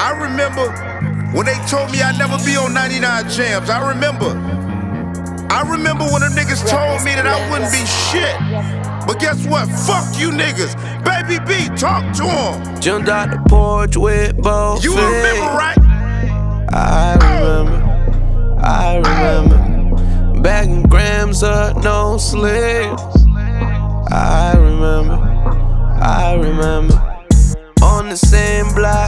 I remember when they told me I'd never be on 99 Jamz. I remember. I remember when the niggas told me that I wouldn't be shit. But guess what? Fuck you niggas. Baby B, talk to him. Jumped out the porch with both You remember, right? I remember. I remember. Bagging grams up, no slips. I remember. I remember. On the same block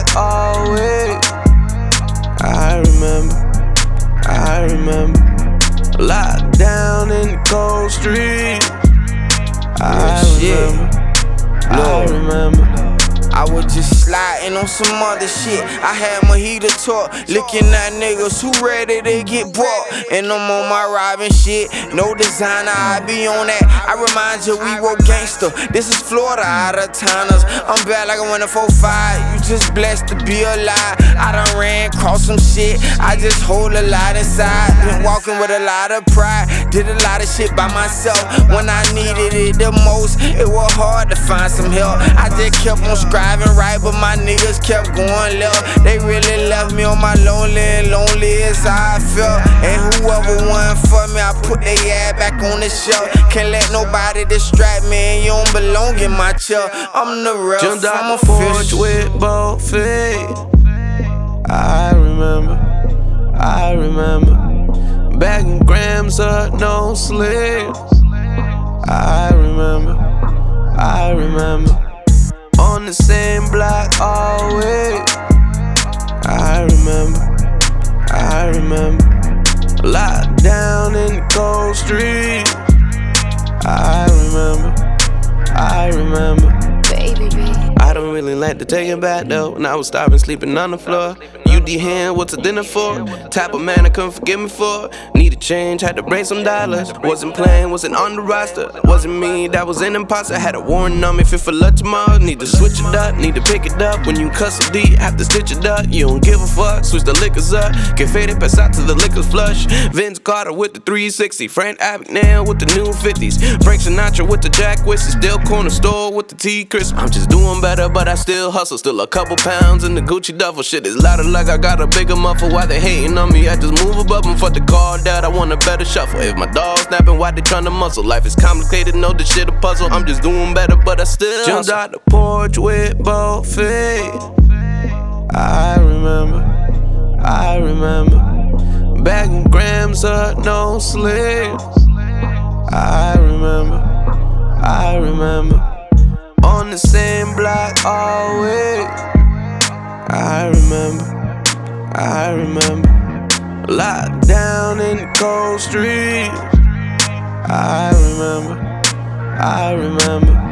always. I remember. I remember. Locked down in the cold street. I remember. I remember. I was just sliding on some other shit. I had my heater talk, looking at niggas who ready to get bought. And I'm on my robbing shit. No designer, I be on that. I remind you, we were gangster. This is Florida, out of towners. I'm bad like I went a 4-5. You just blessed to be alive. I done ran across some shit. I just hold a lot inside. Been walking with a lot of pride. Did a lot of shit by myself. When I needed it the most, it was hard to find some help. I just kept on striving right, but my niggas kept going left. They really left me on my lonely and lonely as I felt. And whoever won for me, I put their ass back on the shelf. Can't let nobody distract me, and you don't belong in my chair. I'm the ref, Jumped I'm out the porch official. with both feet. I remember, I remember. Bagging grams up, no slips. I remember, I remember. On the same block always. I remember, I remember. Locked down in the cold street. I remember, I remember. Baby I don't really like to take it back though. When I was starving, sleeping on the floor. UD hand, what's a dinner for? Type of man I couldn't forgive me for. Need a change, had to bring some dollars. Wasn't playing, wasn't on the roster. Wasn't me, that was an imposter. Had a warrant on me, fit for luck tomorrow. Need to switch it up, need to pick it up. When you D, have to stitch it up. You don't give a fuck, switch the liquors up. Get faded, pass out to the liquors flush. Vince Carter with the 360. Frank Abagnale with the new 50s. Frank Sinatra with the Jack Whiskey. Still corner store with the T crisp. I'm just doing better, but I still hustle. Still a couple pounds in the Gucci duffel. Shit is louder like I got a bigger muffle. Why they hating on me? I just move above them for the call that I want a better shuffle. If my dog snapping, why they tryna muscle? Life is complicated, know this shit a puzzle. I'm just doing better, but I still jumped out the porch with both feet. I remember, I remember. Bagging grams up, no slips. I remember, I remember. On the same block always. I remember, I remember. Locked down in the cold street. I remember, I remember.